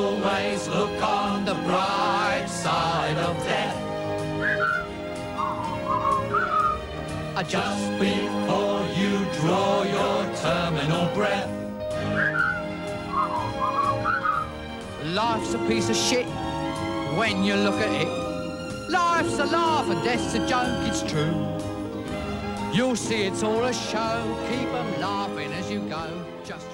Always look on the bright side of death. Uh, Just before you draw your terminal breath. Life's a piece of shit when you look at it. Life's a laugh and death's a joke, it's true. You'll see it's all a show. Keep 'em laughing as you go. Just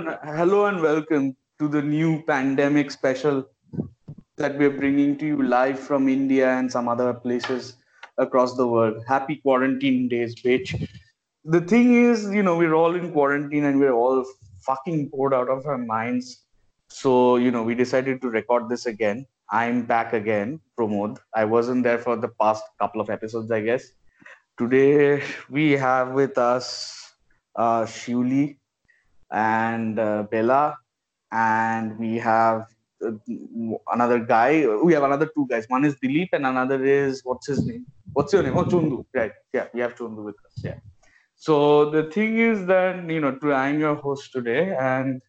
Hello and welcome to the new pandemic special that we're bringing to you live from India and some other places across the world. Happy quarantine days, bitch. The thing is, you know, we're all in quarantine and we're all fucking bored out of our minds. So, you know, we decided to record this again. I'm back again, Pramod. I wasn't there for the past couple of episodes, I guess. Today we have with us uh, Shuli and uh, Bella, and we have uh, another guy. We have another two guys. One is Dilip, and another is what's his name? What's your name? Oh, Chundu. Right. Yeah, we have Chundu with us. Yeah. So the thing is that you know, I'm your host today, and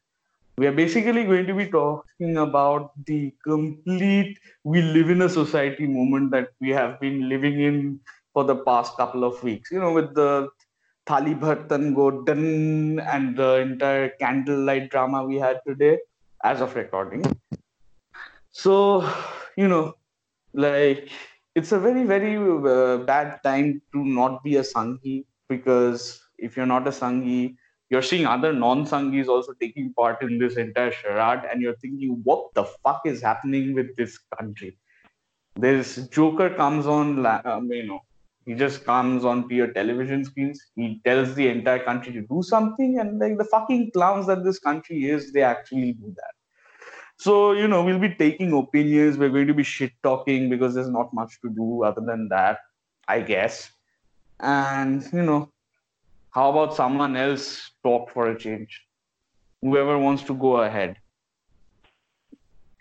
we are basically going to be talking about the complete "we live in a society" moment that we have been living in for the past couple of weeks. You know, with the Thali Bhartan Godin and the entire candlelight drama we had today as of recording. So, you know, like it's a very, very uh, bad time to not be a Sanghi because if you're not a Sanghi, you're seeing other non Sanghis also taking part in this entire charade and you're thinking, what the fuck is happening with this country? This Joker comes on, um, you know, he just comes onto your television screens. He tells the entire country to do something, and like the fucking clowns that this country is, they actually do that. So, you know, we'll be taking opinions. We're going to be shit talking because there's not much to do other than that, I guess. And, you know, how about someone else talk for a change? Whoever wants to go ahead.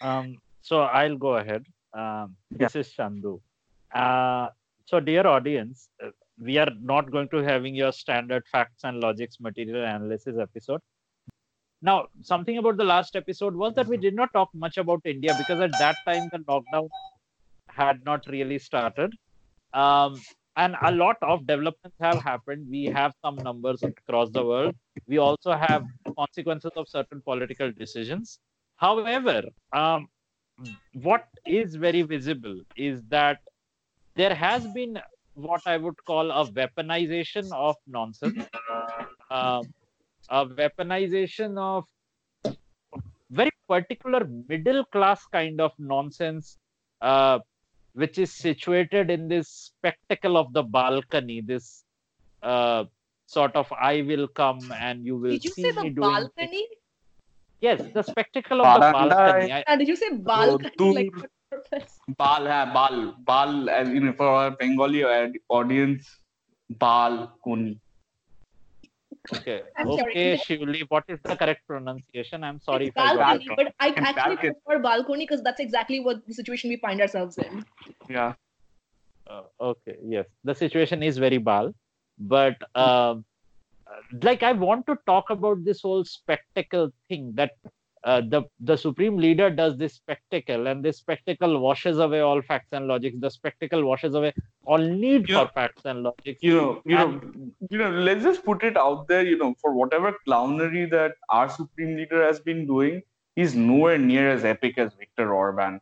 Um, so I'll go ahead. Um, this is Chandu. Uh, so, dear audience, uh, we are not going to having your standard facts and logics material analysis episode. Now, something about the last episode was that we did not talk much about India because at that time the lockdown had not really started. Um, and a lot of developments have happened. We have some numbers across the world. We also have consequences of certain political decisions. However, um, what is very visible is that there has been what I would call a weaponization of nonsense, uh, a weaponization of very particular middle class kind of nonsense, uh, which is situated in this spectacle of the balcony, this uh, sort of I will come and you will see. Did you see say the doing. balcony? Yes, the spectacle of the balcony. I, Uh, did you say balcony? Like, what purpose? Bal, hai, bal, bal, as in for our Bengali audience, bal, kuni. Okay. I'm okay, is Shivli, what is the correct pronunciation? I'm sorry It's if I got balcony, it but I It's actually balcony. prefer balcony because that's exactly what the situation we find ourselves in. Yeah. Uh, okay, yes, the situation is very bal, but uh, like I want to talk about this whole spectacle thing that uh, the the supreme leader does this spectacle, and this spectacle washes away all facts and logics. The spectacle washes away all need Yeah. for facts and logics. you know, you know, you know, let's just put it out there, you know, for whatever clownery that our supreme leader has been doing, he's nowhere near as epic as Viktor Orban,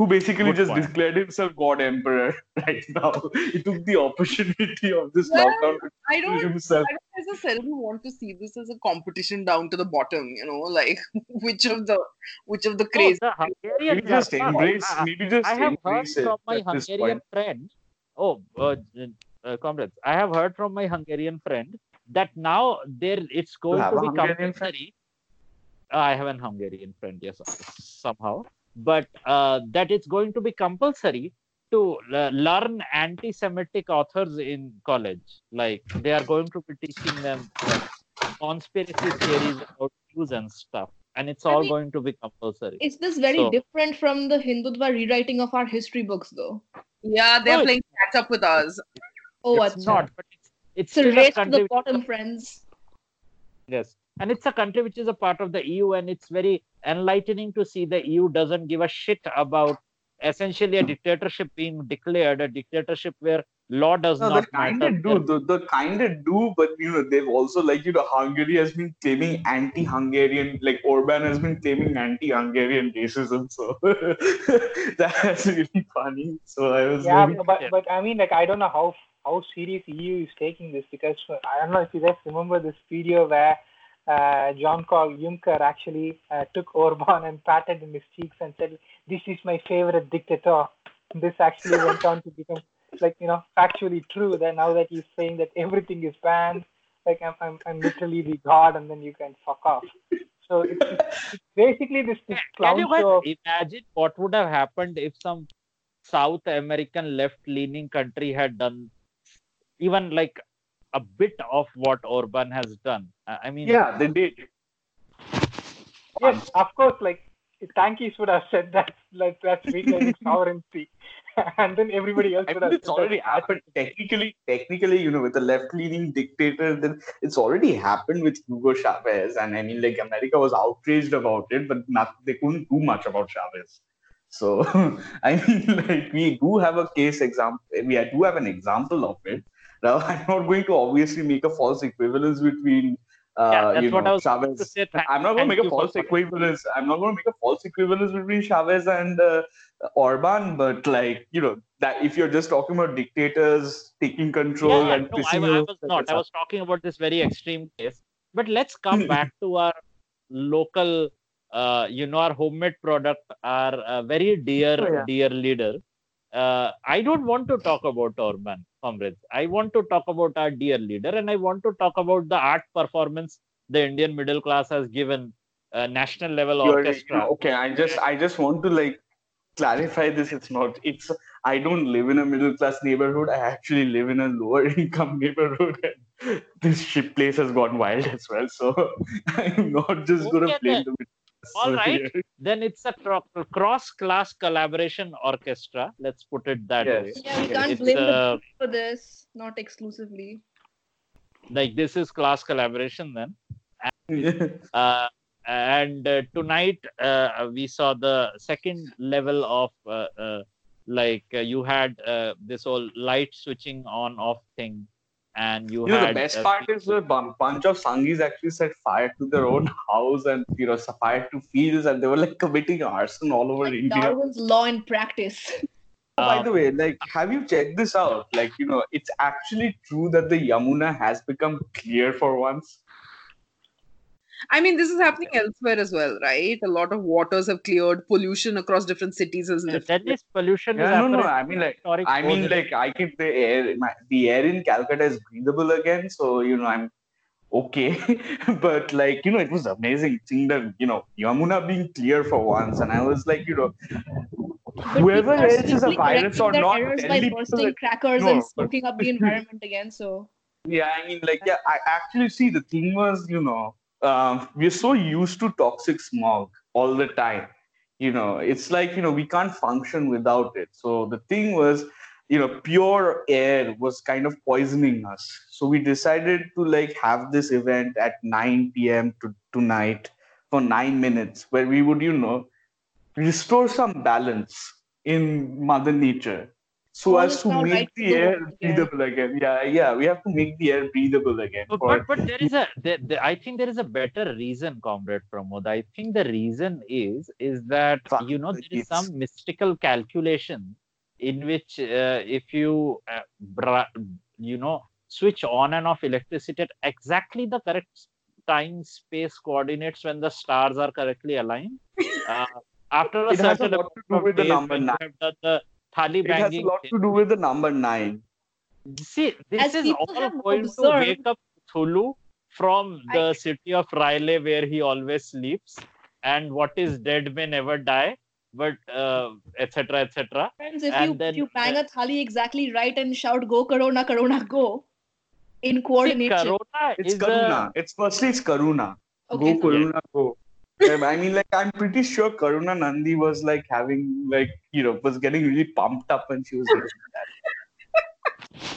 who basically Good just point. declared himself God Emperor right now. He took the opportunity of this Well, lockdown to I don't, himself. I don't necessarily want to see this as a competition down to the bottom. You know, like which of the which of the No, crazy. the Hungarian Maybe just embrace, I- maybe just I have heard embrace it from my Hungarian friend. Oh, uh, uh, comrades, I have heard from my Hungarian friend that now there it's going to be Hungarian friend? compulsory. I have an Hungarian friend, yes, somehow, but uh, that it's going to be compulsory to uh, learn anti-Semitic authors in college. Like they are going to be teaching them like, conspiracy theories about Jews and stuff, and it's I all mean, going to be compulsory. Is this very So- different from the Hindutva rewriting of our history books, though? Yeah, they're Oh, playing catch up with us. Oh, it's acha. not, but it's it's It's a race to the bottom, friends. Yes, and it's a country which is a part of the EU, and it's very enlightening to see the EU doesn't give a shit about essentially a dictatorship being declared, a dictatorship where law does No, not they kind of do. The, the kind of do, but you know, they've also like you know, Hungary has been claiming anti-Hungarian, like Orban has been claiming anti-Hungarian racism. So that's really funny. So I was Yeah, very- but Yeah. but I mean, like I don't know how how serious EU is taking this because I don't know if you guys remember this video where uh, John Paul Juncker actually uh, took Orban and patted in his cheeks and said, "This is my favorite dictator." This actually went on to become like you know factually true. That now that he's saying that everything is banned, like I'm I'm, I'm literally the god, and then you can fuck off. So it's, it's, basically this this Can you guys show. imagine what would have happened if some South American left-leaning country had done even like a bit of what Orban has done? I I mean, yeah, they did. Yes, of course. Like Tankies would have said that, like that's reclaiming sovereignty, and then everybody else I would mean, have. it's said already that. happened. Technically, technically, you know, with a left-leaning dictator, then it's already happened with Hugo Chavez, and I mean, like America was outraged about it, but not they couldn't do much about Chavez. So I mean, like we do have a case example. We do have an example of it. Now, I'm not going to obviously make a false equivalence between, uh, Yeah, that's you what know, I was Chavez. to say. Thank- I'm not going to make a false equivalence. I'm not going to make a false equivalence between Chavez and uh, Orban, but like you know that if you're just talking about dictators taking control yeah, and no, I, pissing I you was not. I was talking about this very extreme case. But let's come back to our local, uh, you know, our homemade product, our uh, very dear, Oh, yeah. dear leader. Uh, I don't want to talk about Orban, comrades. I want to talk about our dear leader, and I want to talk about the art performance the Indian middle class has given uh, national level you're- orchestra. okay, I just I just want to like clarify this. It's not. It's I don't live in a middle class neighborhood. I actually live in a lower income neighborhood. This shit place has gone wild as well. So I'm not just gonna blame the middle class All right. Then it's a cro- cross-class collaboration orchestra. Let's put it that Yes. way. Yeah, we Okay. can't It's, blame the uh, people for this, not exclusively. like this is class collaboration then uh, and uh, tonight uh, we saw the second level of uh, uh, like uh, you had uh, this whole light switching on off thing and you, You know, the best part is a bunch of Sanghis actually set fire to their own house and, you know, set fire to fields and they were like committing arson all over Like India. Darwin's law in practice. Oh, by um, the way, like, have you checked this out? Like, you know, it's actually true that the Yamuna has become clear for once. I mean, this is happening elsewhere as well, right? A lot of waters have cleared, pollution across different cities has uh, lifted. then this pollution is no, no. I mean, like, I mean, causes. like, I think the air, my, the air in Calcutta is breathable again. So, you know, I'm okay. but, like, you know, it was amazing seeing that, you know, Yamuna being clear for once. And I was like, you know, But whoever are else is a simply virus or not, errors tell by bursting that- crackers No, and but- up the environment again. So Yeah, I mean, like, yeah, I actually see the thing was, you know, um, we're so used to toxic smog all the time. You know, it's like, you know, we can't function without it. So the thing was, you know, pure air was kind of poisoning us. So we decided to like have this event at 9 p.m. to tonight for nine minutes where we would, you know, restore some balance in Mother Nature so All as to make right the air world again. breathable again. Yeah, yeah, we have to make the air breathable again. But, for- but but there is a there, there- I think there is a better reason, comrade Pramod. I think the reason is is that Fuck you know there is kids. some mystical calculation in which uh, if you uh, bra- you know switch on and off electricity at exactly the correct time space coordinates when the stars are correctly aligned. Uh, after a It has a certain lot to do with the number nine. Have done the it has a lot to do with the number nine. See, this As is people all have going to wake up Cthulhu from I- the city of R'lyeh where he always sleeps, and what is dead may never die, but uh, etc. etc. friends, if And you then, if you bang a thali exactly right and shout "Go Corona, Corona, go" in See, coordination. Corona It's is Karuna. a, It's firstly it's Karuna. Okay, go fine. Karuna, go. Yeah, I mean, like I'm pretty sure Karuna Nundy was like having like you know was getting really pumped up when she was doing that.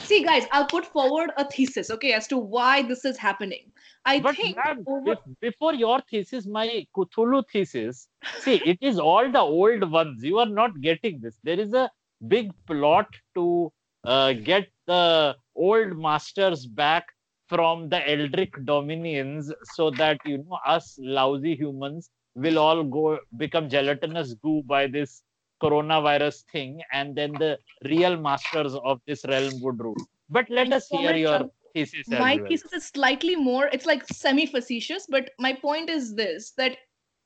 See, guys, I'll put forward a thesis, okay, as to why this is happening. I but think man, over- before your thesis, my Cthulhu thesis, see, it is all the old ones. You are not getting this. There is a big plot to uh, get the old masters back from the Eldritch dominions so that, you know, us lousy humans will all go become gelatinous goo by this coronavirus thing. And then the real masters of this realm would rule. But let us hear your thesis my well. thesis is slightly more it's like semi facetious but my point is this that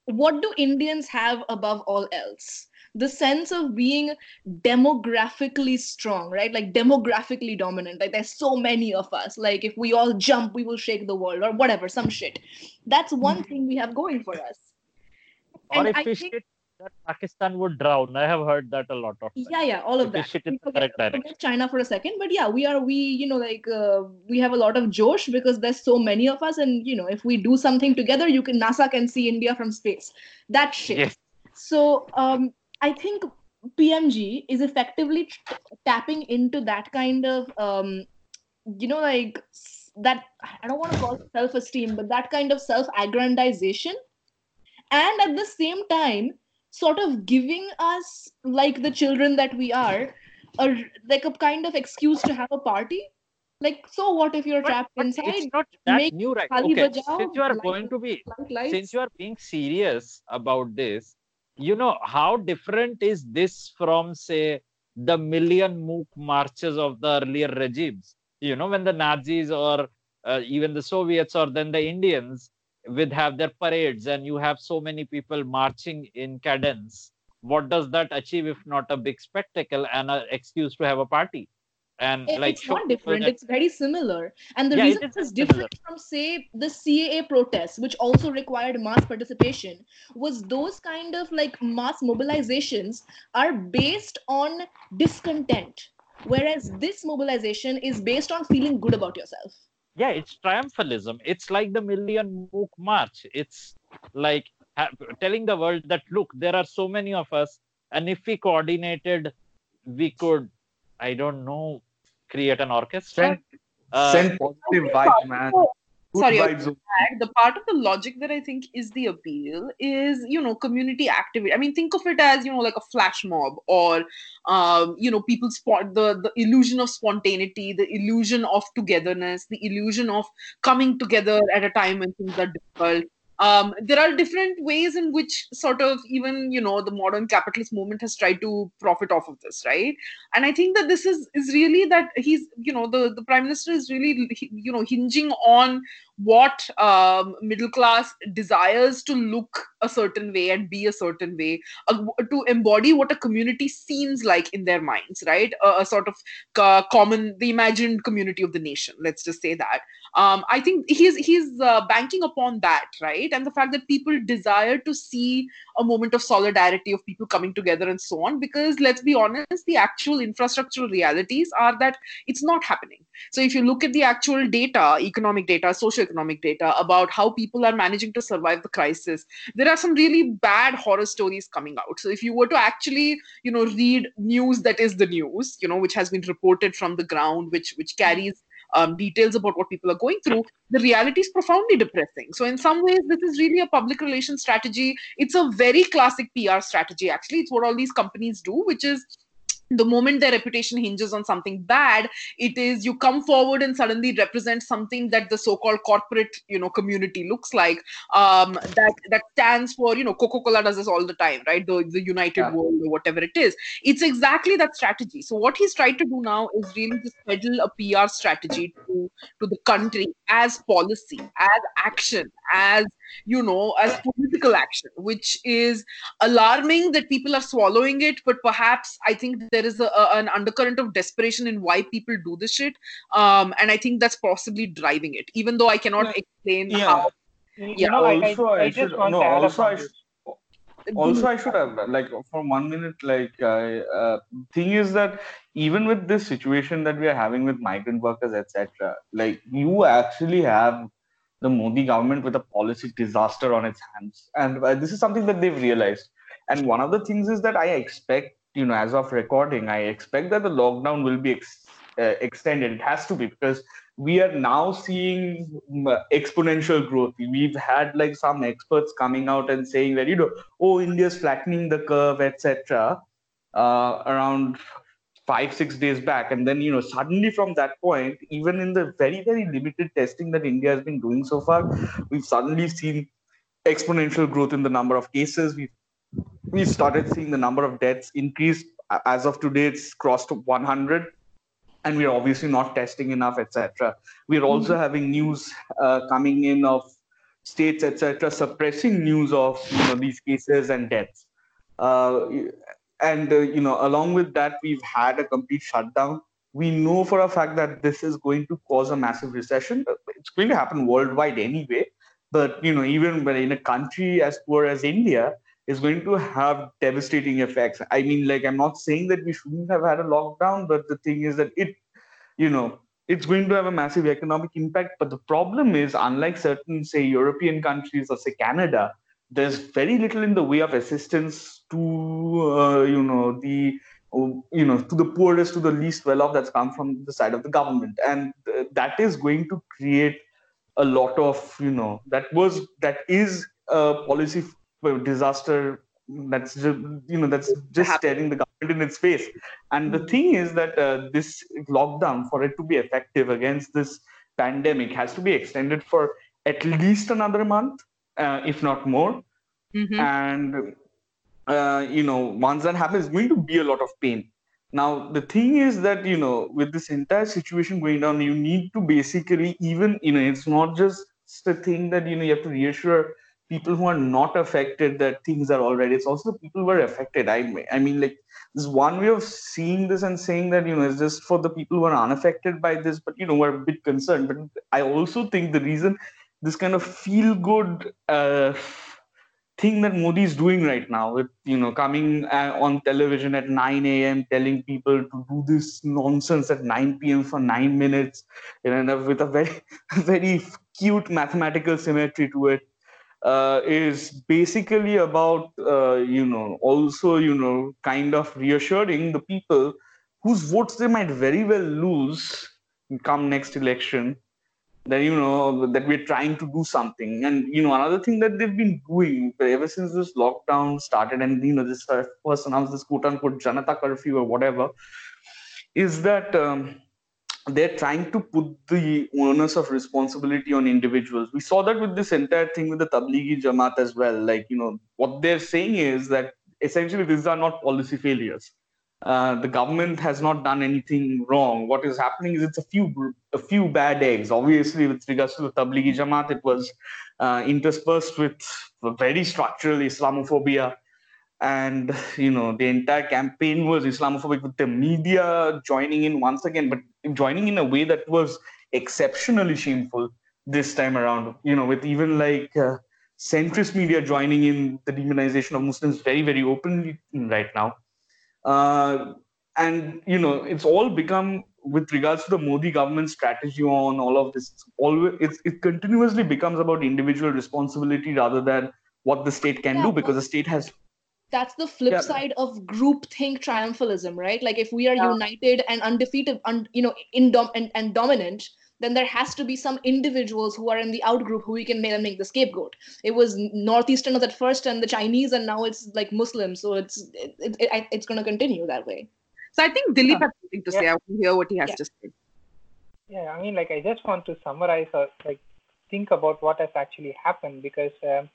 what do indians have above all else the sense of being demographically strong right like demographically dominant like there's so many of us like if we all jump we will shake the world or whatever some shit that's one thing we have going for us or And if I we think- shit that Pakistan would drown. I have heard that a lot of times. yeah yeah all of If that shit in forget- correct direction. china for a second but yeah we are we you know like uh, we have a lot of josh because there's so many of us and you know if we do something together you can nasa can see india from space that shit Yes. so um i think PM ji is effectively t- tapping into that kind of um you know like that i don't want to call it self-esteem but that kind of self-aggrandization and at the same time sort of giving us like the children that we are a like a kind of excuse to have a party. Like so what if you're But, trapped but inside? it's not that make new, right? Okay, Bajao, since you are going to be, Light since you are being serious about this, you know how different is this from, say, the million mook marches of the earlier regimes? You know, when the Nazis or uh, even the Soviets or then the Indians would have their parades, and you have so many people marching in cadence. What does that achieve if not a big spectacle and an excuse to have a party? And It- like it's not different. that- it's very similar. And the Yeah, it reason is it's very different from say the caa protests which also required mass participation was those kind of like mass mobilizations are based on discontent whereas this mobilization is based on feeling good about yourself. Yeah it's triumphalism. It's like the million mook march. It's like ha- telling the world that look there are so many of us and if we coordinated we could i don't know create an orchestra Send, Uh, send positive vibes, man. Good Sorry, vibes. the part of the logic that I think is the appeal is, you know, community activity. I mean, think of it as, you know, like a flash mob or, um, you know, people spot the, the illusion of spontaneity, the illusion of togetherness, the illusion of coming together at a time when things are difficult. Um, there are different ways in which sort of even, you know, the modern capitalist movement has tried to profit off of this, right? and i think that this is is really that he's you know the the prime minister is really you know hinging on what um, middle class desires to look a certain way and be a certain way uh, to embody what a community seems like in their minds right a, a sort of uh, common the imagined community of the nation let's just say that um, i think he's he's uh, banking upon that right? And the fact that people desire to see a moment of solidarity of people coming together and so on because let's be honest the actual infrastructural realities are that it's not happening. So if you look at the actual data economic data socioeconomic data about how people are managing to survive the crisis there are some really bad horror stories coming out. So if you were to actually you know read news that is the news you know which has been reported from the ground which which carries um, details about what people are going through, the reality is profoundly depressing. So, in some ways, this is really a public relations strategy. It's a very classic PR strategy, actually. It's what all these companies do, which is the moment their reputation hinges on something bad it is you come forward and suddenly represent something that the so-called corporate you know community looks like um that that stands for you know coca-cola does this all the time right? The, the united Yeah. world or whatever it is. It's exactly that strategy. So what he's tried to do now is really just peddle a pr strategy to to the country as policy as action as you know as political action which is alarming that people are swallowing it but perhaps i think there is a, a- an undercurrent of desperation in why people do this shit um, and i think that's possibly driving it even though i cannot Yeah. explain Yeah. how You Yeah, know, I, I, also, I I should- no, also I this. also i should have like for one minute like I, uh, thing is that even with this situation that we are having with migrant workers etc like you actually have the modi government with a policy disaster on its hands and uh, this is something that they've realized and one of the things is that i expect you know as of recording i expect that the lockdown will be ex- uh, extended it has to be because we are now seeing mm, exponential growth. We've had like some experts coming out and saying that you know, oh, India's flattening the curve, etc. Uh, around five six days back, and then you know suddenly from that point, even in the very very limited testing that India has been doing so far, we've suddenly seen exponential growth in the number of cases. We've we've started seeing the number of deaths increase. As of today, it's crossed 100 and we're obviously not testing enough, etc. We're also mm-hmm. having news uh, coming in of states, etc., suppressing news of you know these cases and deaths. Uh, and uh, you know, along with that, we've had a complete shutdown. We know for a fact that this is going to cause a massive recession. It's going to happen worldwide anyway. But you know, even in a country as poor as India, is going to have devastating effects. I mean, like, I'm not saying that we shouldn't have had a lockdown, but the thing is that it, you know, it's going to have a massive economic impact. But the problem is, unlike certain, say, European countries or, say, Canada, there's very little in the way of assistance to, uh, you know, the you know to the poorest to the least well off that's come from the side of the government. And uh, that is going to create a lot of you know that was that is a policy disaster that's just you know that's just staring the government in its face. And the thing is that uh, this lockdown for it to be effective against this pandemic has to be extended for at least another month uh, if not more. Mm-hmm. and uh, you know once that happens it's going to be a lot of pain. Now the thing is that you know with this entire situation going down you need to basically even you know it's not just the thing that you know you have to reassure people who are not affected that things are already it's also people who are affected. I i mean like there's one way of seeing this and saying that you know it's just for the people who are unaffected by this but you know we're a bit concerned. But i also think the reason this kind of feel good uh, thing that Modi is doing right now, with you know coming uh, on television at 9 a.m. telling people to do this nonsense at 9 p.m. for nine minutes, you know, with a very very cute mathematical symmetry to it uh, is basically about uh, you know also you know kind of reassuring the people whose votes they might very well lose come next election that you know that we're trying to do something and you know another thing that they've been doing ever since this lockdown started and you know this first announced this quote unquote janata curfew or whatever is that um, they're trying to put the onus of responsibility on individuals. We saw that with this entire thing with the Tablighi Jamaat as well. Like, you know, what they're saying is that essentially these are not policy failures. Uh, the government has not done anything wrong. What is happening is it's a few a few bad eggs. Obviously, with regards to the Tablighi Jamaat, it was uh, interspersed with very structural Islamophobia and you know the entire campaign was islamophobic with the media joining in once again but joining in a way that was exceptionally shameful this time around you know with even like uh, centrist media joining in the demonization of muslims very very openly right now uh, and you know it's all become with regards to the modi government strategy on all of this it's always it's, it continuously becomes about individual responsibility rather than what the state can yeah, do because the state has that's the flip yeah. side of group think triumphalism right like if we are yeah. united and undefeated un, you know in dom- and, and dominant then there has to be some individuals who are in the out group who we can make, make the scapegoat. It was northeasterners at first and the chinese and now it's like muslims so it's it, it, it it's going to continue that way. So i think dilip has something to say. I want to hear what he has to say. Yeah i mean like i just want to summarize or like think about what has actually happened because um,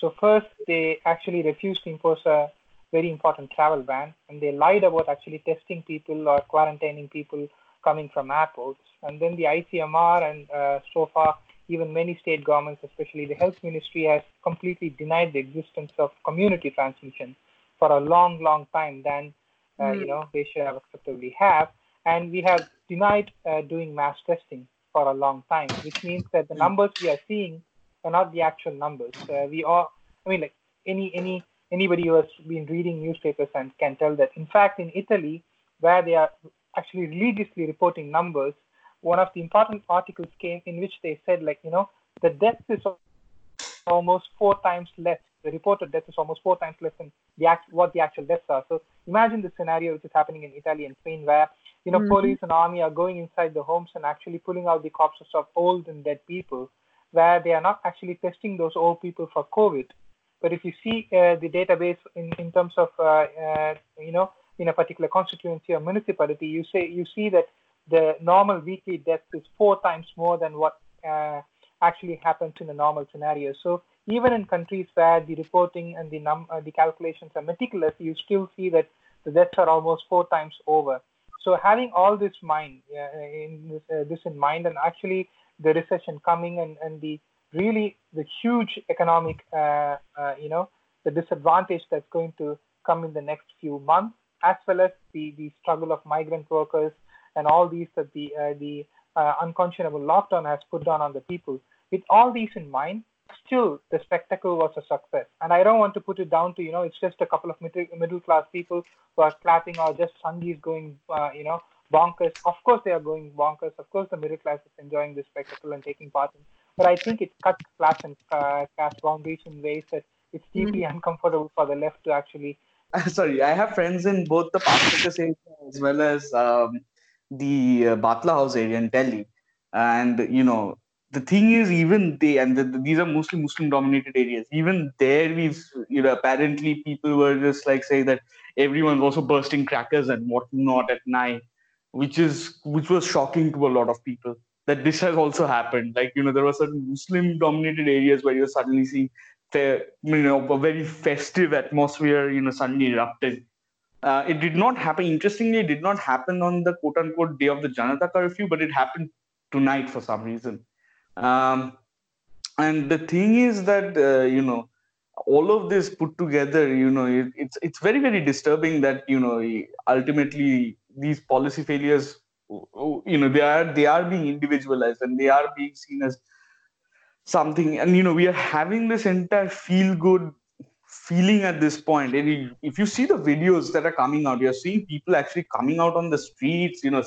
so first, they actually refused to impose a very important travel ban, and they lied about actually testing people or quarantining people coming from airports. And then the ICMR and uh, so far, even many state governments, especially the health ministry, has completely denied the existence of community transmission for a long, long time than uh, mm. you know they should have acceptably have. And we have denied uh, doing mass testing for a long time, which means that the hmm. numbers we are seeing are not the actual numbers. Uh, we are, I mean, like any any anybody who has been reading newspapers and can tell that. In fact, in Italy, where they are actually religiously reporting numbers, one of the important articles came in which they said, like, you know, the death is almost four times less the reported death is almost four times less than the act, what the actual deaths are. So imagine the scenario which is happening in Italy and Spain, where you know Mhm. police and army are going inside the homes and actually pulling out the corpses of old and dead people, where they are not actually testing those old people for COVID. But if you see uh, the database in, in terms of uh, uh, you know in a particular constituency or municipality, you say you see that the normal weekly death is four times more than what uh, actually happens in a normal scenario. So even in countries where the reporting and the num uh, the calculations are meticulous, you still see that the deaths are almost four times over. So having all this mind uh, in this, uh, this in mind, and actually the recession coming and, and the really the huge economic uh, uh, you know the disadvantage that's going to come in the next few months, as well as the the struggle of migrant workers and all these that the uh, the uh, unconscionable lockdown has put down on the people. With all these in mind, still the spectacle was a success. And I don't want to put it down to you know it's just a couple of middle middle class people who are clapping or just Sanghis going uh, you know bonkers. Of course they are going bonkers. Of course the middle class is enjoying this spectacle and taking part in. But I think it cuts class and uh, caste boundaries in ways that it's deeply uncomfortable for the left to actually sorry, I have friends in both the Pathfinder area as well as um, the uh, Batla House area in Delhi. And, you know, the thing is, even they, and the, the- these are mostly Muslim dominated areas, even there, we've, you know, apparently people were just like saying that everyone's also bursting crackers and whatnot at night, which is, which was shocking to a lot of people. That this has also happened. Like, you know, there were certain Muslim dominated areas where you're suddenly seeing fair, you know, a very festive atmosphere, you know, suddenly erupted. Uh, it did not happen. Interestingly, it did not happen on the quote unquote day of the Janata curfew, but it happened tonight for some reason. Um, and the thing is that uh, you know all of this put together, you know, it, it's it's very very disturbing that you know ultimately these policy failures, you know, they are they are being individualized and they are being seen as something and you know we are having this entire feel good feeling at this point and if you see the videos that are coming out you're seeing people actually coming out on the streets you know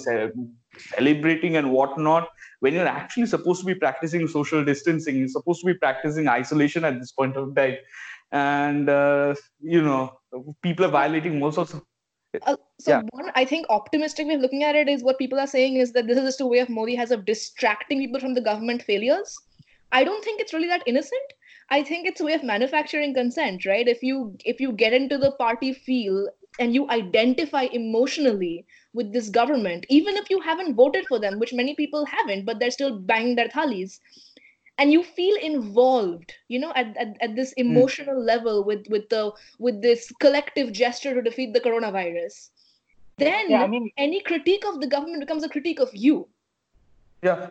celebrating and whatnot when you're actually supposed to be practicing social distancing you're supposed to be practicing isolation at this point of time and uh, you know people are violating most of Uh, so Yeah. one, I think optimistic way of looking at it is what people are saying is that this is just a way of Modi has of distracting people from the government failures. I don't think it's really that innocent. I think it's a way of manufacturing consent, right? If you if you get into the party feel and you identify emotionally with this government, even if you haven't voted for them, which many people haven't, but they're still banging their thalis, and you feel involved, you know, at, at, at this hmm. emotional level with with the with this collective gesture to defeat the coronavirus, then yeah, I mean any critique of the government becomes a critique of you. yeah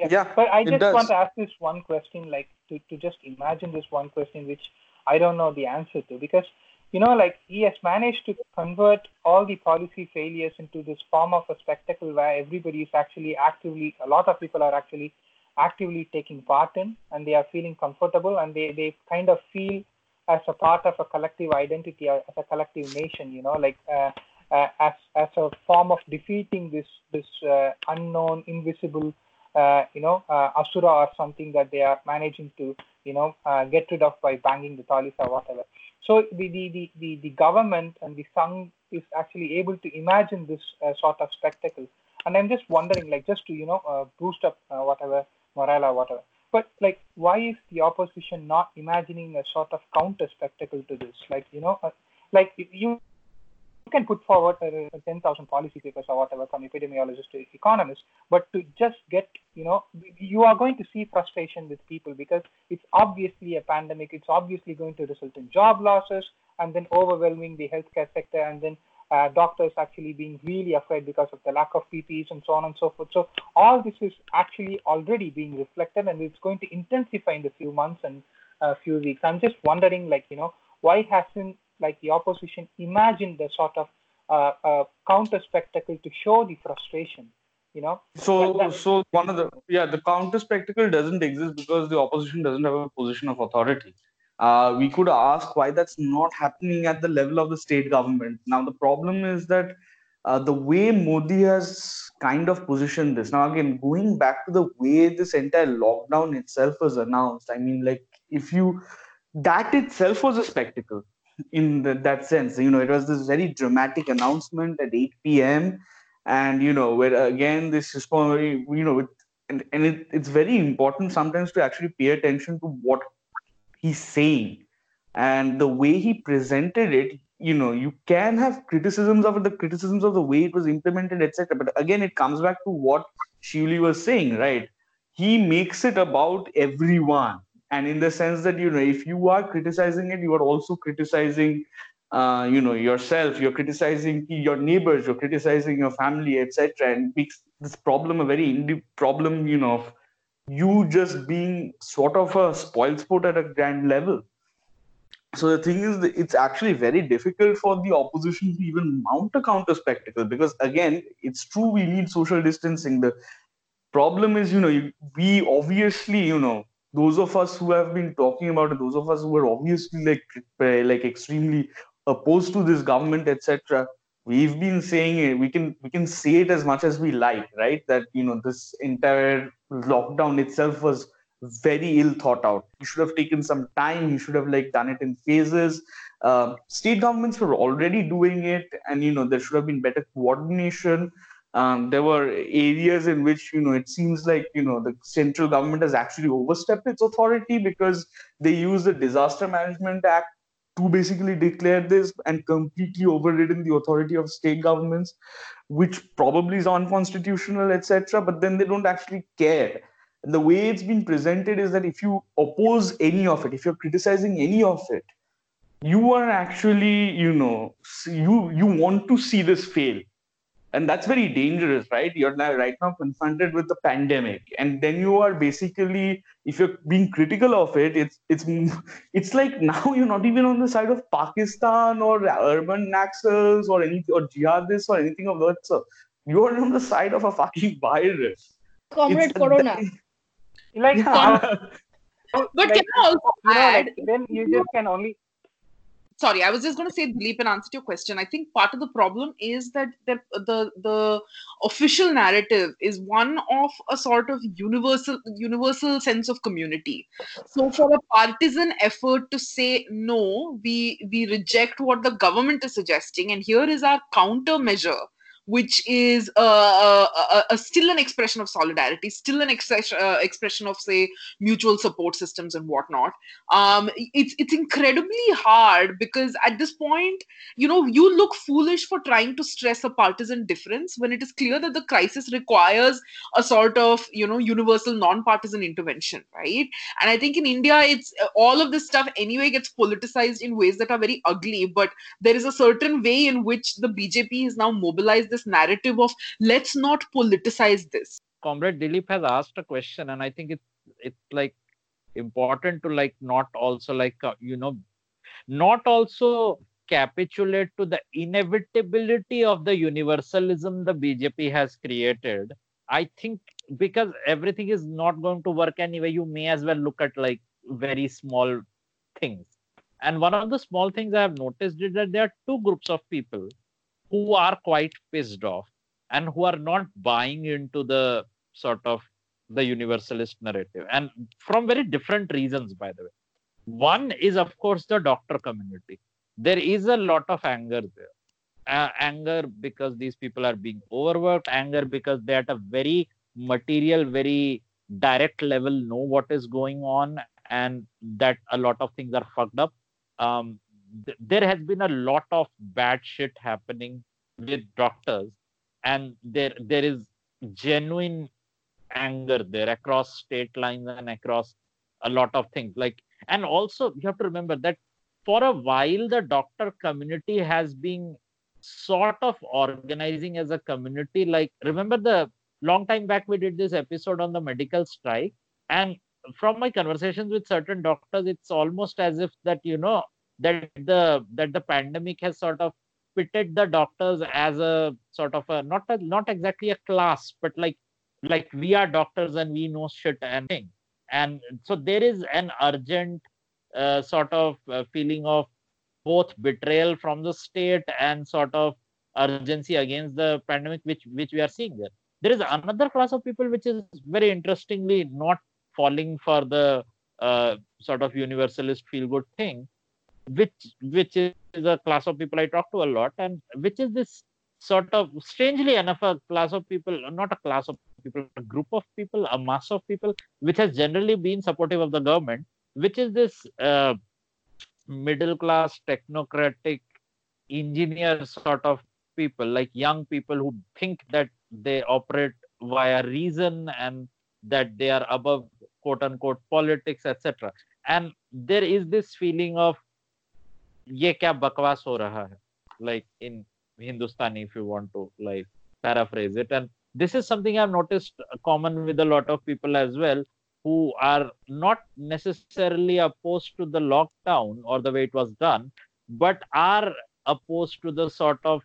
Yeah. Yeah, But I just does. want to ask this one question, like to, to just imagine this one question which I don't know the answer to because you know, like he has managed to convert all the policy failures into this form of a spectacle where everybody is actually actively a lot of people are actually actively taking part in and they are feeling comfortable and they, they kind of feel as a part of a collective identity or as a collective nation, you know, like uh, uh, as as a form of defeating this this uh, unknown, invisible uh, you know, uh, Asura or something that they are managing to, you know, uh, get rid of by banging the thalis or whatever. So the, the, the, the, government and the Sangh is actually able to imagine this uh, sort of spectacle. And I'm just wondering, like, just to, you know, uh, boost up uh, whatever morale or whatever. But like, why is the opposition not imagining a sort of counter spectacle to this? Like, you know, uh, like you you can put forward uh, 10,000 policy papers or whatever from epidemiologists to economists, but to just get, you know, you are going to see frustration with people because it's obviously a pandemic. It's obviously going to result in job losses and then overwhelming the healthcare sector and then uh, doctors actually being really afraid because of the lack of PPEs and so on and so forth. So all this is actually already being reflected and it's going to intensify in the few months and a few weeks. I'm just wondering, like, you know, why hasn't like the opposition imagined the sort of uh, uh, counter spectacle to show the frustration? You know, So, That- that- so one of the yeah, the counter spectacle doesn't exist because the opposition doesn't have a position of authority. Uh, we could ask why that's not happening at the level of the state government. Now, the problem is that uh, the way Modi has kind of positioned this. Now, again, going back to the way this entire lockdown itself was announced, I mean, like if you that itself was a spectacle in the, that sense. You know, it was this very dramatic announcement at 8 p.m. And, you know, where again, this is, you know, it, and, and it, it's very important sometimes to actually pay attention to what he's saying and the way he presented it you know you can have criticisms of it, the criticisms of the way it was implemented etc but again it comes back to what Shivli was saying right he makes it about everyone and in the sense that you know if you are criticizing it you are also criticizing uh, you know yourself. You're criticizing your neighbors. You're criticizing your family etc and makes this problem a very indie problem you know of you just being sort of a spoil sport at a grand level. So the thing is it's actually very difficult for the opposition to even mount a counter spectacle because again it's true we need social distancing. The problem is you know we obviously you know those of us who have been talking about it those of us who are obviously like like extremely opposed to this government etc we've been saying it we can we can say it as much as we like right that you know this entire lockdown itself was very ill thought out. You should have taken some time. You should have like done it in phases. Uh, state governments were already doing it, and you know there should have been better coordination. Um, there were areas in which you know it seems like you know the central government has actually overstepped its authority because they use the Disaster Management Act to basically declare this and completely overridden the authority of state governments, which probably is unconstitutional, etc. But then they don't actually care And the way it's been presented is that if you oppose any of it, if you're criticizing any of it, you are actually, you know, you you want to see this fail. And that's very dangerous, right? You're now right now confronted with the pandemic, and then you are basically, if you're being critical of it, it's it's it's like now you're not even on the side of Pakistan or urban Naxals or any or jihadists or anything of that sort. You're on the side of a fucking virus. Comrade it's, Corona. Like, yeah. Uh, but like, can I also you know. Like, then you just can only. Sorry, I was just going to say, Dilip, and answer to your question, I think part of the problem is that the, the the official narrative is one of a sort of universal universal sense of community. So, for a partisan effort to say no, we we reject what the government is suggesting, and here is our countermeasure which is uh, uh, uh, uh, still an expression of solidarity, still an ex- uh, expression of, say, mutual support systems and whatnot. Um, it's it's incredibly hard because at this point, you know, you look foolish for trying to stress a partisan difference when it is clear that the crisis requires a sort of, you know, universal non-partisan intervention, right? And I think in India, it's all of this stuff anyway gets politicized in ways that are very ugly. But there is a certain way in which the BJP is now mobilized this narrative of let's not politicize this. Comrade dilip has asked a question and i think it's it's like important to like not also like uh, you know not also capitulate to the inevitability of the universalism the bjp has created. I think because everything is not going to work anyway you may as well look at like very small things. And one of the small things i have noticed is that there are two groups of people who are quite pissed off and who are not buying into the sort of the universalist narrative. And from very different reasons by the way. One is of course the doctor community. There is a lot of anger there. Uh, anger because these people are being overworked anger because they at a very material very direct level know what is going on and that a lot of things are fucked up. Um, th- there has been a lot of bad shit happening with doctors and there there is genuine anger there across state lines and across a lot of things. Like and also you have to remember that for a while the doctor community has been sort of organizing as a community. Like remember the long time back we did this episode on the medical strike and from my conversations with certain doctors it's almost as if that you know that the that the pandemic has sort of pitted the doctors as a sort of a not a, not exactly a class but like like we are doctors and we know shit and thing. And so there is an urgent uh, sort of uh, feeling of both betrayal from the state and sort of urgency against the pandemic which which we are seeing there. There is another class of people which is very interestingly not falling for the uh, sort of universalist feel good thing which which is a class of people i talk to a lot and which is this sort of strangely enough a class of people not a class of people a group of people a mass of people which has generally been supportive of the government which is this uh, middle class technocratic engineer sort of people like young people who think that they operate via reason and that they are above quote unquote politics etc and there is this feeling of like in hindustani if you want to like paraphrase it. And this is something i've noticed common with a lot of people as well who are not necessarily opposed to the lockdown or the way it was done but are opposed to the sort of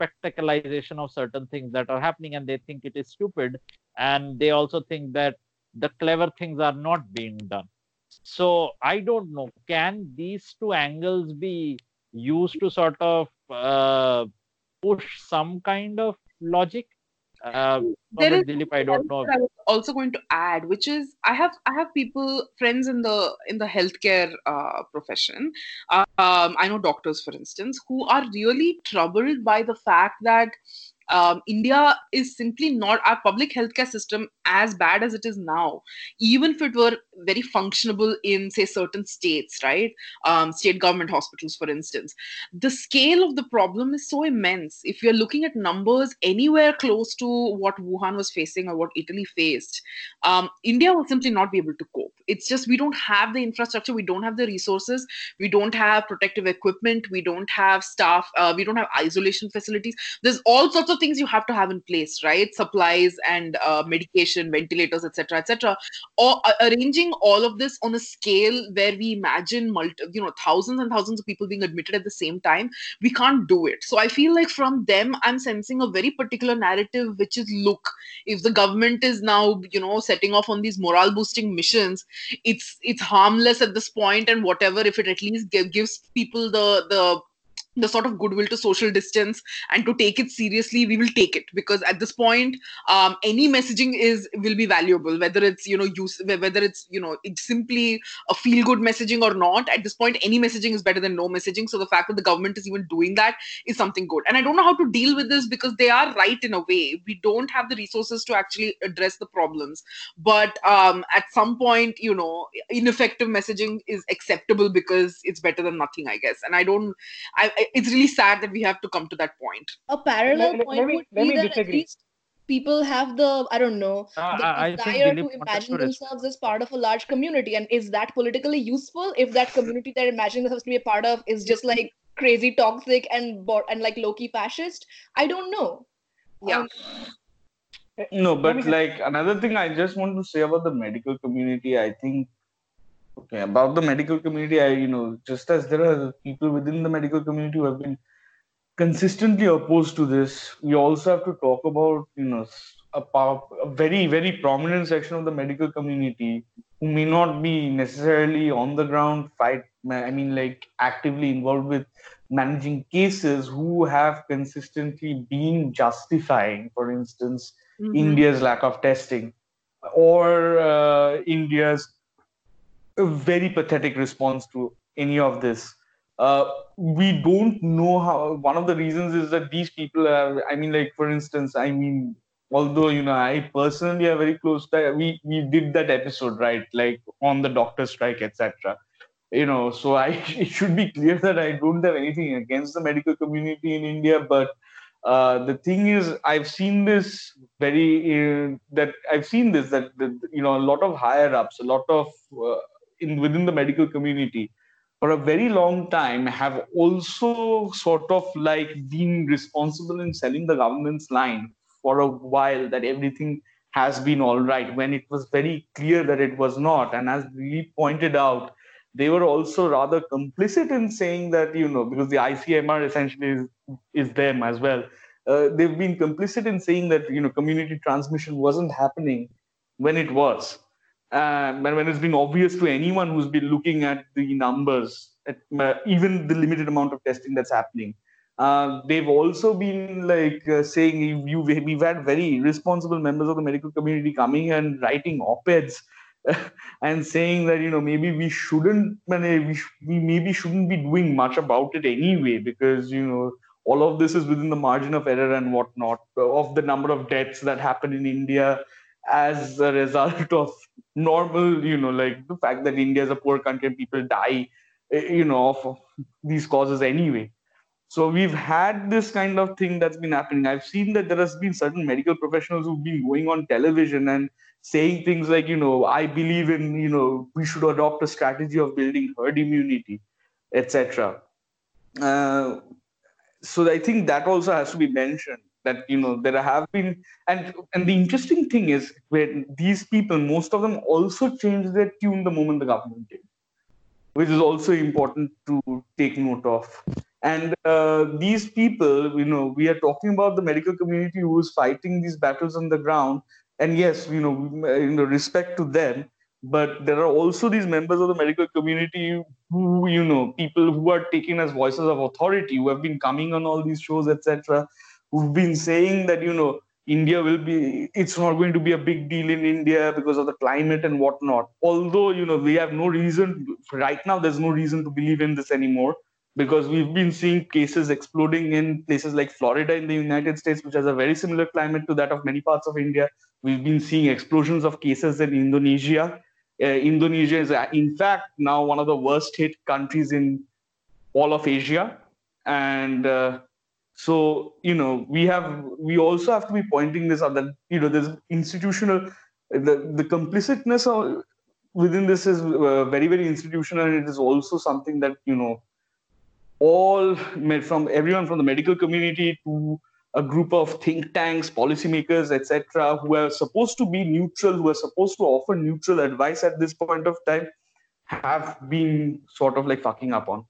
spectacleization of certain things that are happening and they think it is stupid. And they also think that the clever things are not being done so i don't know can these two angles be used to sort of uh, push some kind of logic uh, there is Dilip, I don't know. I was also going to add, which is I have I have people friends in the in the healthcare uh, profession. Um, I know doctors, for instance, who are really troubled by the fact that um, India is simply not our public healthcare system as bad as it is now, even if it were very functionable in, say, certain states, right? Um, state government hospitals, for instance. The scale of the problem is so immense. If you're looking at numbers anywhere close to what Wuhan was facing or what Italy faced, um, India will simply not be able to cope. It's just we don't have the infrastructure, we don't have the resources, we don't have protective equipment, we don't have staff, uh, we don't have isolation facilities. There's all sorts of things you have to have in place, right? Supplies and uh, medication, ventilators, etc., etc. Or uh, arranging all of this on a scale where we imagine, multi, you know, thousands and thousands of people being admitted at the same time. We can't do it. So I feel like from them, I'm sensing a very particular narrative, which is look, if the government is now, you know, setting off on these morale boosting missions, it's it's harmless at this point, and whatever, if it at least give, gives people the the the sort of goodwill to social distance and to take it seriously we will take it. Because at this point um, any messaging is will be valuable whether it's you know use whether it's you know it's simply a feel good messaging or not. At this point any messaging is better than no messaging. So the fact that the government is even doing that is something good. And i don't know how to deal with this because they are right in a way. We don't have the resources to actually address the problems. But um, at some point you know ineffective messaging is acceptable because it's better than nothing i guess. And i don't i it's really sad that we have to come to that point. A parallel Let- let- point let me- would let be me that at least people have the I don't know Uh, the I- I desire Dilip to imagine themselves as part of a large community, and is that politically useful if that community they're imagining themselves to be a part of is just like crazy toxic and bo- and like low key fascist? I don't know. Yeah. Um, No, but like another thing I just want to say about the medical community, I think okay, about the medical community, I you know, just as there are people within the medical community who have been consistently opposed to this, we also have to talk about, you know, a, a very, very prominent section of the medical community who may not be necessarily on the ground fight I mean like actively involved with managing cases who have consistently been justifying, for instance, Mhm. India's lack of testing or uh, India's very pathetic response to any of this. Uh, we don't know how. One of the reasons is that these people are. I mean, like for instance, I mean, although you know, I personally are very close. To, we we did that episode right, like on the doctor strike, etc. You know, so I it should be clear that I don't have anything against the medical community in India, but uh, the thing is, I've seen this very uh, that I've seen this that, that you know a lot of higher ups, a lot of uh, in within the medical community for a very long time have also sort of like been responsible in selling the government's line for a while that everything has been all right when it was very clear that it was not. And as we pointed out they were also rather complicit in saying that you know because the icmr essentially is, is them as well. Uh, they've been complicit in saying that you know community transmission wasn't happening when it was and when it's been obvious to anyone who's been looking at the numbers, at, uh, even the limited amount of testing that's happening, uh, they've also been like uh, saying you, we've had very responsible members of the medical community coming and writing op-eds and saying that you know maybe we shouldn't we, we maybe shouldn't be doing much about it anyway because you know all of this is within the margin of error and whatnot of the number of deaths that happen in India as a result of normal, you know, like the fact that India is a poor country and people die, eh, you know, of these causes anyway. So we've had this kind of thing that's been happening. I've seen that there has been certain medical professionals who've been going on television and saying things like, you know, I believe in, you know, we should adopt a strategy of building herd immunity, etc. Uh, so I think that also has to be mentioned that you know there have been and and the interesting thing is when these people most of them also changed their tune the moment the government did which is also important to take note of. And uh, these people you know we are talking about the medical community who is fighting these battles on the ground. And yes you know in respect to them but there are also these members of the medical community who you know people who are taken as voices of authority who have been coming on all these shows etc who've been saying that you know India will be it's not going to be a big deal in India because of the climate and whatnot. Although you know we have no reason right now, there's no reason to believe in this anymore because we've been seeing cases exploding in places like Florida in the United States, which has a very similar climate to that of many parts of India. We've been seeing explosions of cases in Indonesia. Uh, Indonesia is, uh, in fact, now one of the worst hit countries in all of Asia. And uh, so you know we have we also have to be pointing this out that you know there's institutional the the complicitness of, within this is uh, very very institutional and it is also something that you know all from everyone from the medical community to a group of think tanks policymakers etc who are supposed to be neutral who are supposed to offer neutral advice at this point of time have been sort of like fucking up on.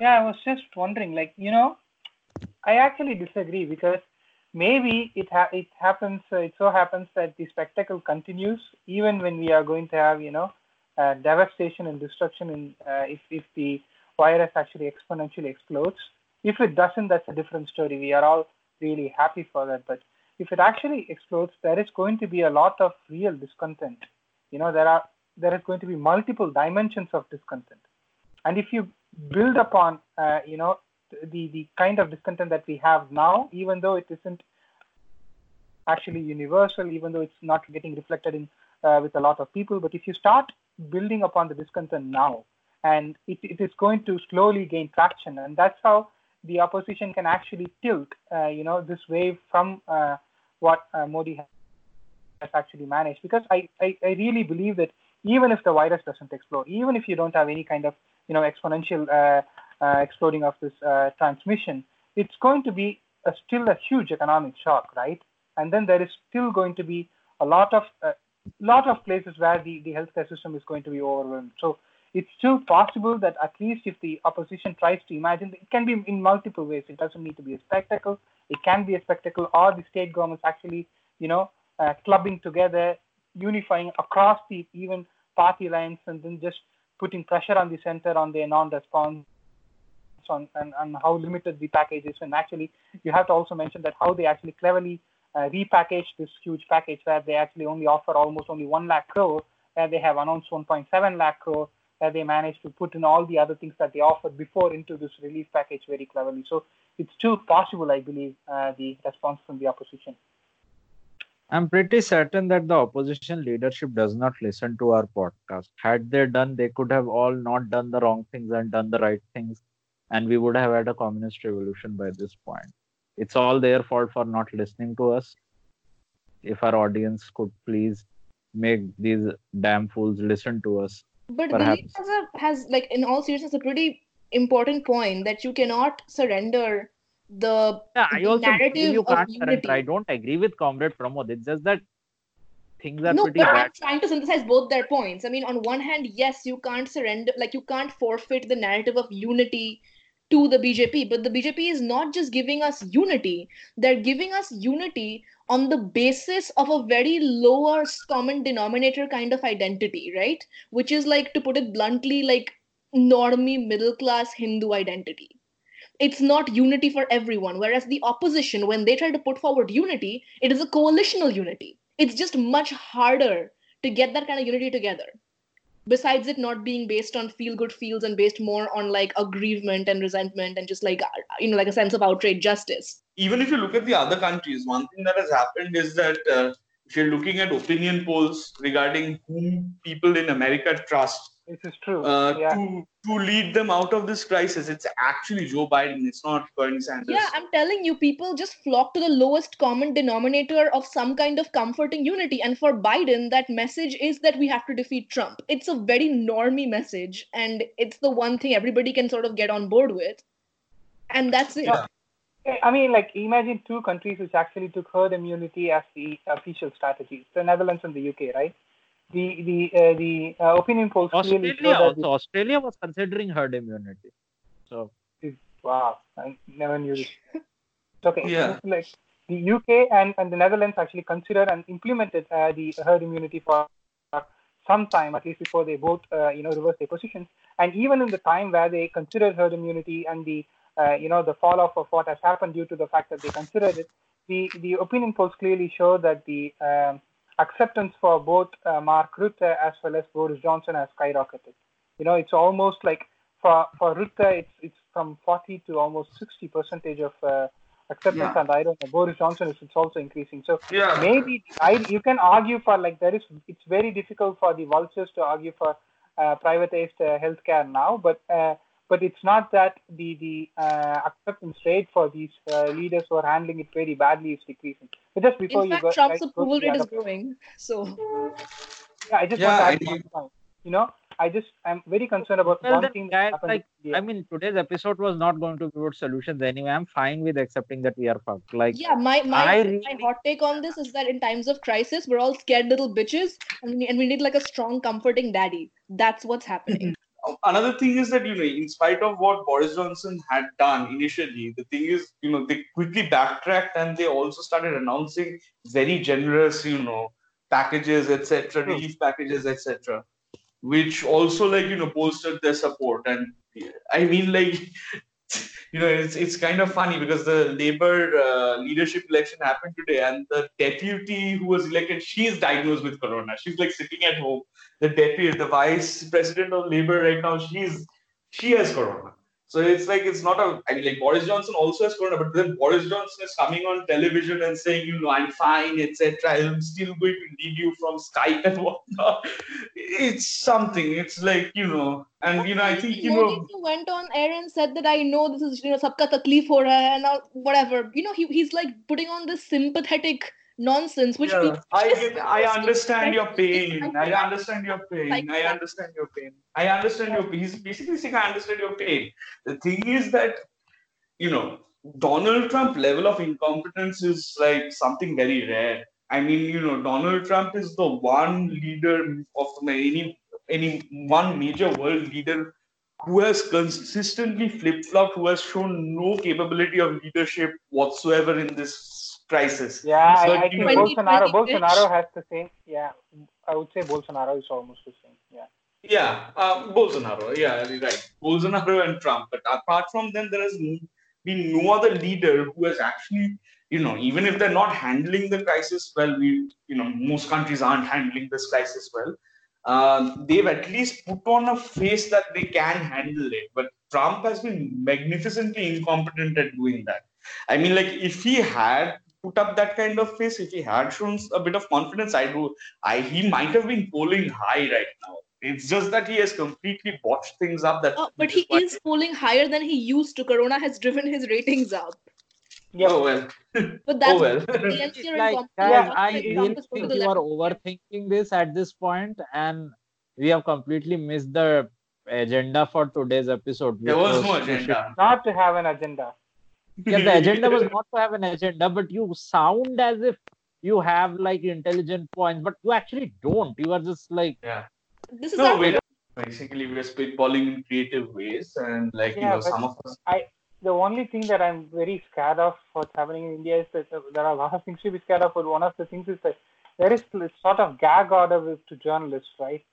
Yeah i was just wondering like you know I actually disagree because maybe it ha- it happens. Uh, it so happens that the spectacle continues even when we are going to have you know uh, devastation and destruction in uh, if if the virus actually exponentially explodes. If it doesn't, that's a different story. We are all really happy for that. But if it actually explodes, there is going to be a lot of real discontent. You know, there are there is going to be multiple dimensions of discontent, and if you build upon, uh, you know, the the kind of discontent that we have now, even though it isn't actually universal, even though it's not getting reflected in uh, with a lot of people. But if you start building upon the discontent now, and it, it is going to slowly gain traction, and that's how the opposition can actually tilt, uh, you know, this wave from uh, what uh, Modi has actually managed. Because I, I, I really believe that even if the virus doesn't explode, even if you don't have any kind of you know exponential uh, exploding of this uh, transmission, it's going to be a, still a huge economic shock, right? And then there is still going to be a lot of uh, lot of places where the, the healthcare system is going to be overwhelmed. So it's still possible that at least if the opposition tries to imagine, it can be in multiple ways. It doesn't need to be a spectacle. It can be a spectacle, or the state governments actually, you know, uh, clubbing together, unifying across the even party lines, and then just putting pressure on the center on their non-response on and, and how limited the package is. And actually, you have to also mention that how they actually cleverly uh, this huge package where they actually only offer almost only 1 lakh crore, where they have announced 1.7 lakh crore, where they managed to put in all the other things that they offered before into this relief package very cleverly. So it's still possible, I believe, uh, the response from the opposition. I'm pretty certain that the opposition leadership does not listen to our podcast. Had they done, they could have all not done the wrong things and done the right things and we would have had a communist revolution by this point. It's all their fault for not listening to us. If our audience could please make these damn fools listen to us. But Perhaps. has, a, has, like, in all seriousness, a pretty important point that you cannot surrender the, yeah, I also narrative you can't surrender. I don't agree with Comrade Pramod. It's just that things are no, pretty but bad. I'm trying to synthesize both their points. I mean, on one hand, yes, you can't surrender, like you can't forfeit the narrative of unity to the BJP. But the BJP is not just giving us unity, they're giving us unity on the basis of a very lower common denominator kind of identity, right? Which is like, to put it bluntly, like normie middle class Hindu identity. It's not unity for everyone. Whereas the opposition, when they try to put forward unity, it is a coalitional unity. It's just much harder to get that kind of unity together besides it not being based on feel good feels and based more on like aggrievement and resentment and just like uh, you know like a sense of outrage justice. Even if you look at the other countries, one thing that has happened is that uh, if you're looking at opinion polls regarding whom people in America trust This is true. uh, yeah. to to lead them out of this crisis, it's actually Joe Biden. It's not Bernie Sanders. yeah i'm telling you people just flock to the lowest common denominator of some kind of comforting unity and for biden that message is that we have to defeat trump it's a very normie message and it's the one thing everybody can sort of get on board with and that's it Yeah. I mean, like, imagine two countries which actually took herd immunity as the official strategy: the Netherlands and the UK, right? The the uh, the uh, opinion polls clearly Australia show that. also. Australia was considering herd immunity. So wow, I never knew this. Okay. Yeah. Like the UK and, and the Netherlands actually considered and implemented uh, the herd immunity for some time, at least before they both, uh, you know, reversed their positions. And even in the time where they considered herd immunity and the, uh, you know, the fall off of what has happened due to the fact that they considered it, the, the opinion polls clearly show that the um, acceptance for both uh, Mark Rutte as well as Boris Johnson has skyrocketed. You know, it's almost like for for Rutte, it's it's from 40 to almost 60 percentage of uh, acceptance, Yeah. and I don't know Boris Johnson is it's also increasing. So Yeah. maybe I you can argue for like there is it's very difficult for the vultures to argue for uh, privatized uh, healthcare now, but uh, but it's not that the the uh, acceptance rate for these uh, leaders who are handling it very badly is decreasing. But just before in you fact go, trump's right, approval rate is growing so yeah, I just Yeah, want to add one point. You know, I just I'm very concerned about Well, one thing guys, that happened. like, in India. I mean, today's episode was not going to be about solutions anyway. I'm fine with accepting that we are fucked. Like, yeah my my, I my really- hot take on this is that in times of crisis we're all scared little bitches and we, and we need like a strong comforting daddy that's what's happening Another thing is that you know, in spite of what Boris Johnson had done initially, the thing is, you know, they quickly backtracked and they also started announcing very generous, you know, packages, etc., relief packages, etc., which also like you know bolstered their support. And I mean, like, you know, it's it's kind of funny because the Labour uh, leadership election happened today, and the deputy who was elected, she is diagnosed with corona. She's like sitting at home. The deputy, the vice president of Labour right now, she's she has corona. So it's like it's not a. I mean, like Boris Johnson also has corona, but then Boris Johnson is coming on television and saying, you know, I'm fine, etc. I'm still going to lead you from Skype and whatnot. It's something. It's like you know, and you know, I think you know. Modi too went on air and said that I know this is you know sabka takleef ho raha and whatever. You know he he's like putting on this sympathetic nonsense which Yeah, people I get, I understand your pain. I understand your pain. I understand your pain. I understand your pain. He's basically saying I understand your pain. The thing is that, you know, Donald Trump level of incompetence is like something very rare. I mean, you know, Donald Trump is the one leader of any any one major world leader who has consistently flip flopped, who has shown no capability of leadership whatsoever in this crisis. Yeah, I, I think you know, Bolsonaro 2020 Bolsonaro has the same. Yeah, I would say Bolsonaro is almost the same. Yeah. Yeah, uh, Bolsonaro. Yeah, you're right. Bolsonaro and Trump. But apart from them, there has been no other leader who has actually, you know, even if they're not handling the crisis well, we, you know, most countries aren't handling this crisis well. Uh, they've at least put on a face that they can handle it. But Trump has been magnificently incompetent at doing that. I mean, like if he had put up that kind of face, if he had shown a bit of confidence, I do. I he might have been polling high right now. It's just that he has completely botched things up. That Uh, but he is polling higher than he used to. Corona has driven his ratings up. Oh well. But that's oh well. PMC are like, incompetent. guys, Not I like really Trump is going think you are overthinking this at this point, and we have completely missed the agenda for today's episode. there was no to shit- agenda. Not to have an agenda. Yeah, the agenda was not to have an agenda, but you sound as if you have like intelligent points, but you actually don't. You are just like, Yeah. This is No, our wait. Basically, we're spitballing in creative ways, and like you know, some of us. I the only thing that I'm very scared of what's happening in India is that uh, there are a lot of things to be scared of, but one of the things is that there is sort of gag order with to journalists, right?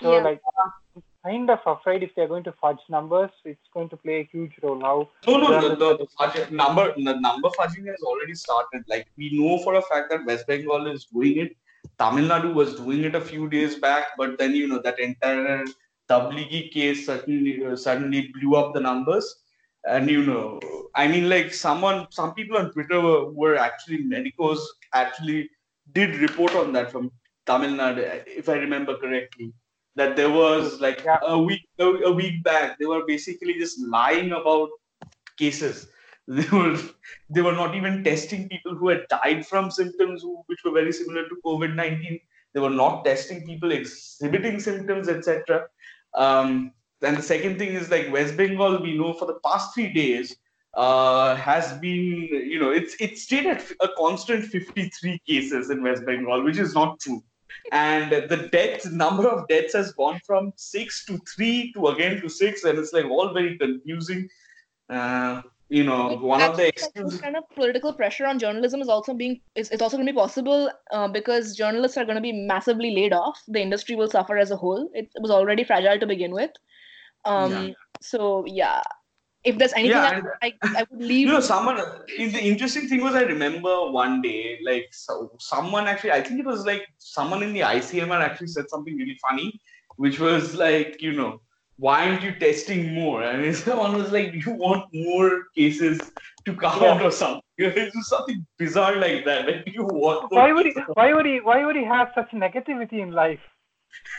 So Yeah. like I'm kind of afraid if they're going to fudge numbers, it's going to play a huge role. How No, no, the, the, the fudge- number the number fudging has already started. Like we know for a fact that West Bengal is doing it. Tamil Nadu was doing it a few days back, but then you know that entire Tablighi case suddenly uh, suddenly blew up the numbers. And you know, I mean, like someone, some people on Twitter were, were actually medicos actually did report on that from Tamil Nadu, if I remember correctly. That there was like Yeah. a week a, week back, they were basically just lying about cases. They were they were not even testing people who had died from symptoms who, which were very similar to COVID nineteen. They were not testing people exhibiting symptoms, etc. Um, and the second thing is like West Bengal, we know for the past three days uh, has been, you know, it's it stayed at a constant 53 cases in West Bengal, which is not true. And the death number of deaths has gone from six to three to again to six, and it's like all very confusing. Uh, you know, one of the excuses. kind of political pressure on journalism is also being it's, it's also going to be possible uh, because journalists are going to be massively laid off the industry will suffer as a whole it, was already fragile to begin with um Yeah. so yeah if there's anything Yeah, else, I, I would leave you know someone the interesting thing was i remember one day like so, someone actually i think it was like someone in the icmr actually said something really funny which was like you know why aren't you testing more i mean someone was like you want more cases to come Yeah. or something it was something bizarre like that like you want Why would he? Why would he? Why would he have such negativity in life?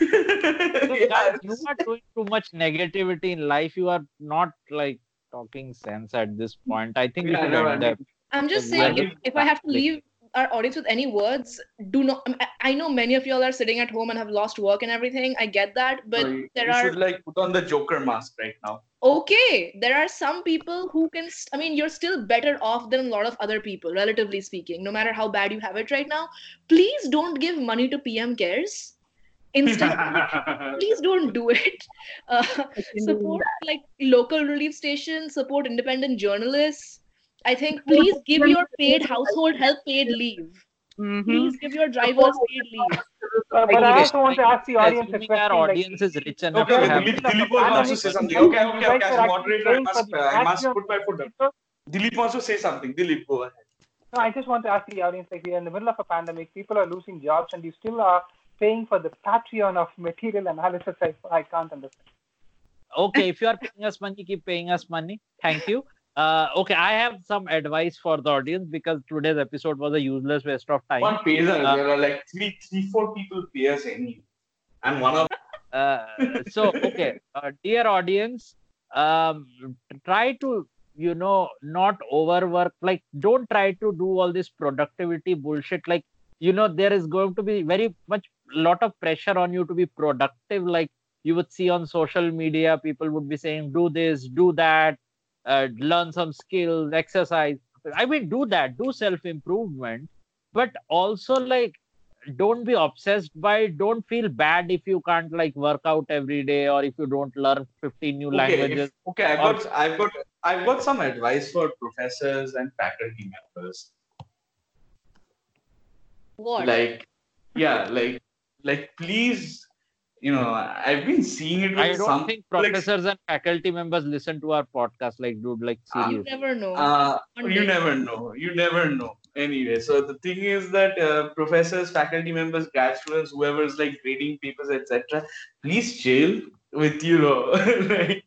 So, Yeah, you are doing too much negativity in life. You are not like talking sense at this mm-hmm. point. I think we should no, end I up. i'm just saying if, if i have to leave our audience with any words do not I- i know many of y'all are sitting at home and have lost work and everything i get that but So you, there you are should like put on the joker mask right now okay there are some people who can st- i mean you're still better off than a lot of other people relatively speaking no matter how bad you have it right now please don't give money to pm cares instead please don't do it uh, support like local relief stations support independent journalists i think please give your paid household help paid leave Mhm. please give your drivers paid leave Uh, but I also want to ask the audience a Assuming question. our like, audience is rich enough Okay, to okay, have. Dilip, Dilip I wants to don't say think- something. you Okay, guys okay, okay. As a moderator, I must, I must put my foot down. Dilip wants to say something. Dilip, go ahead. No, I just want to ask the audience, like we're in the middle of a pandemic, people are losing jobs, and you still are paying for the Patreon of material analysis. I, I can't understand. Okay, if you are paying us money, keep paying us money. Thank you. Uh, okay, I have some advice for the audience because today's episode was a useless waste of time. One pays us. Uh, there are like three, three, four people pay us any. And one of uh, so okay uh, dear audience um, try to you know not overwork like don't try to do all this productivity bullshit like you know there is going to be very much lot of pressure on you to be productive like you would see on social media people would be saying do this do that uh, learn some skills exercise i mean do that do self improvement but also like don't be obsessed by don't feel bad if you can't like work out every day or if you don't learn 15 new okay, languages if, okay. I've got, I've got, I've got some advice for professors and faculty members. what Like, yeah, like, like, please, you know, I've been seeing it with i don't some. think like, professors and faculty members listen to our podcast like dude like Ah, you never know Uh, you never know. You never know. Anyway, so the thing is that uh, professors, faculty members, grad students, whoever is like grading papers, etc., please chill with you know, like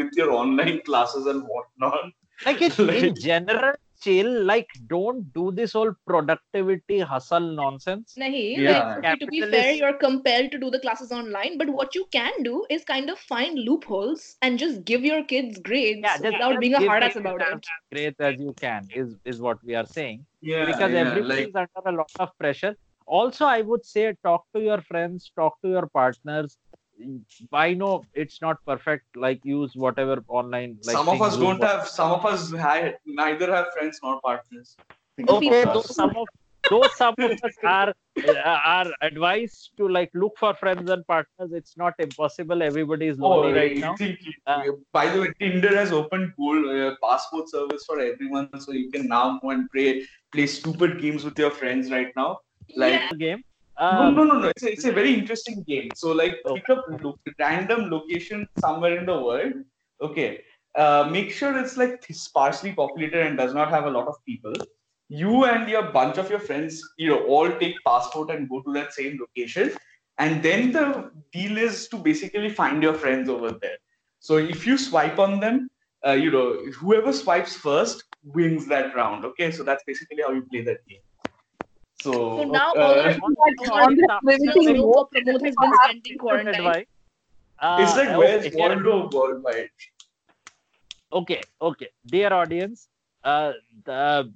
with your online classes and whatnot. like it's in general chill like don't do this whole productivity hustle nonsense Nahi, Yeah. like, to be fair, you're compelled to do the classes online, but what you can do is kind of find loopholes and just give your kids grades yeah just, without just being a hard ass about it. great as you can is is what we are saying Yeah, because yeah, everybody like is under a lot of pressure. Also, I would say talk to your friends, talk to your partners. I know it's not perfect. Like use whatever online. Like some of us Zoom, don't what- have. Some of us ha- neither have friends nor partners. Think Okay, those some of those some of us are uh, are advised to like look for friends and partners. It's not impossible. Everybody is Oh, lonely right now. think, Uh, by the way, Tinder has opened gold uh, passport service for everyone, so you can now go and play play stupid games with your friends right now. Like Yeah. Game. No, Um, no, no, no. It's a, it's a very interesting game. So like Oh. pick up lo- random location somewhere in the world. Okay. Uh, make sure it's like sparsely populated and does not have a lot of people. you and your bunch of your friends, you know, all take passport and go to that same location. And then the deal is to basically find your friends over there. So if you swipe on them, uh, you know, whoever swipes first wins that round. Okay, so that's basically how you play that game. So, So now uh, all our On this So riveting has been spending quarantine. Advice. it's like Uh, where's okay, here- Waldo worldwide? okay okay dear audience uh, the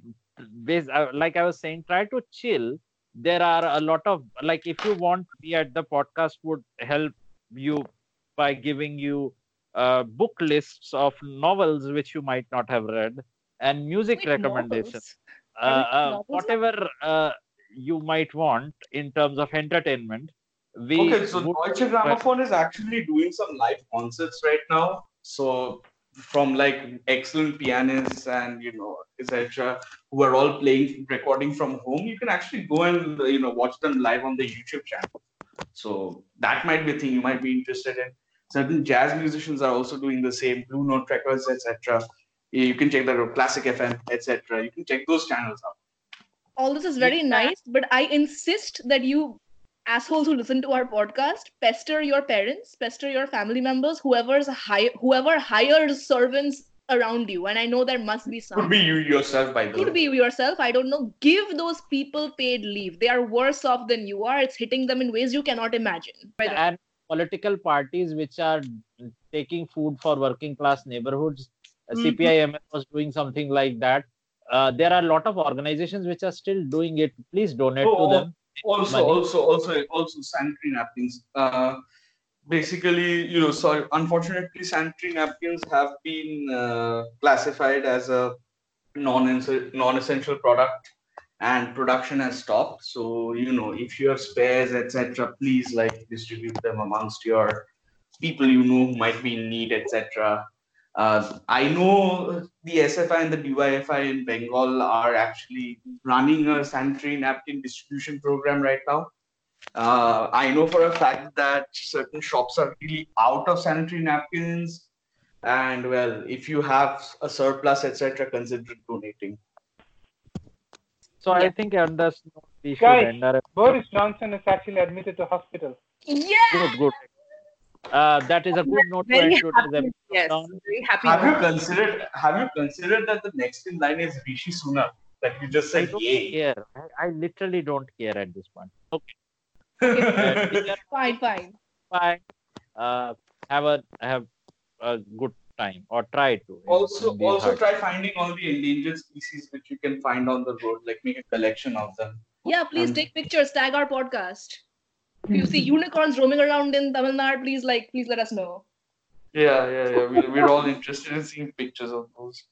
uh, like i was saying try to chill there are a lot of like if you want we at the podcast would help you by giving you uh, book lists of novels which you might not have read and music Wait, recommendations novels? uh, uh, whatever uh, you might want in terms of entertainment we Okay, so would- Deutsche Grammophon is actually doing some live concerts right now. So from like excellent pianists and you know etc. who are all playing recording from home, you can actually go and you know watch them live on the YouTube channel. So that might be a thing you might be interested in. Certain jazz musicians are also doing the same. Blue Note Records, etc. You can check that out. Classic FM, etc. You can check those channels out. All this is very nice, but I insist that you assholes who listen to our podcast pester your parents, pester your family members, whoever's hi- whoever hires servants around you. And I know there must be some. Could be you yourself, by the way. Could be you yourself. I don't know. Give those people paid leave. They are worse off than you are. It's hitting them in ways you cannot imagine. and political parties which are taking food for working class neighborhoods. Mm-hmm. CPIML was doing something like that. Uh, there are a lot of organizations which are still doing it. Please donate Oh, to them. also money. also also also sanitary napkins uh basically you know sorry unfortunately sanitary napkins have been uh, classified as a non non-essential product and production has stopped so you know if you have spares etc please like distribute them amongst your people you know might be in need etc uh, I know the SFI and the DYFI in Bengal are actually running a sanitary napkin distribution program right now. Uh, I know for a fact that certain shops are really out of sanitary napkins, and well, if you have a surplus, etc., consider donating. So I think on this we should Guys, end our Boris Johnson is actually admitted to hospital. Yeah. good, good. Uh, that is a good note to end today's Yes, on. very happy. Have you note. considered? Have you considered that the next in line is Rishi Sunak? That you just I said, don't yay. care. I, I literally don't care at this point. Okay. yeah, Uh, dear Fine, fine. Uh, have a have a good time or try to. also also hard try finding all the endangered species which you can find on the road like make a collection of them Yeah, please Um, take pictures, tag our podcast. If you hmm. see unicorns roaming around in Tamil Nadu, please like please let us know. yeah yeah yeah. We're, we're all interested in seeing pictures of those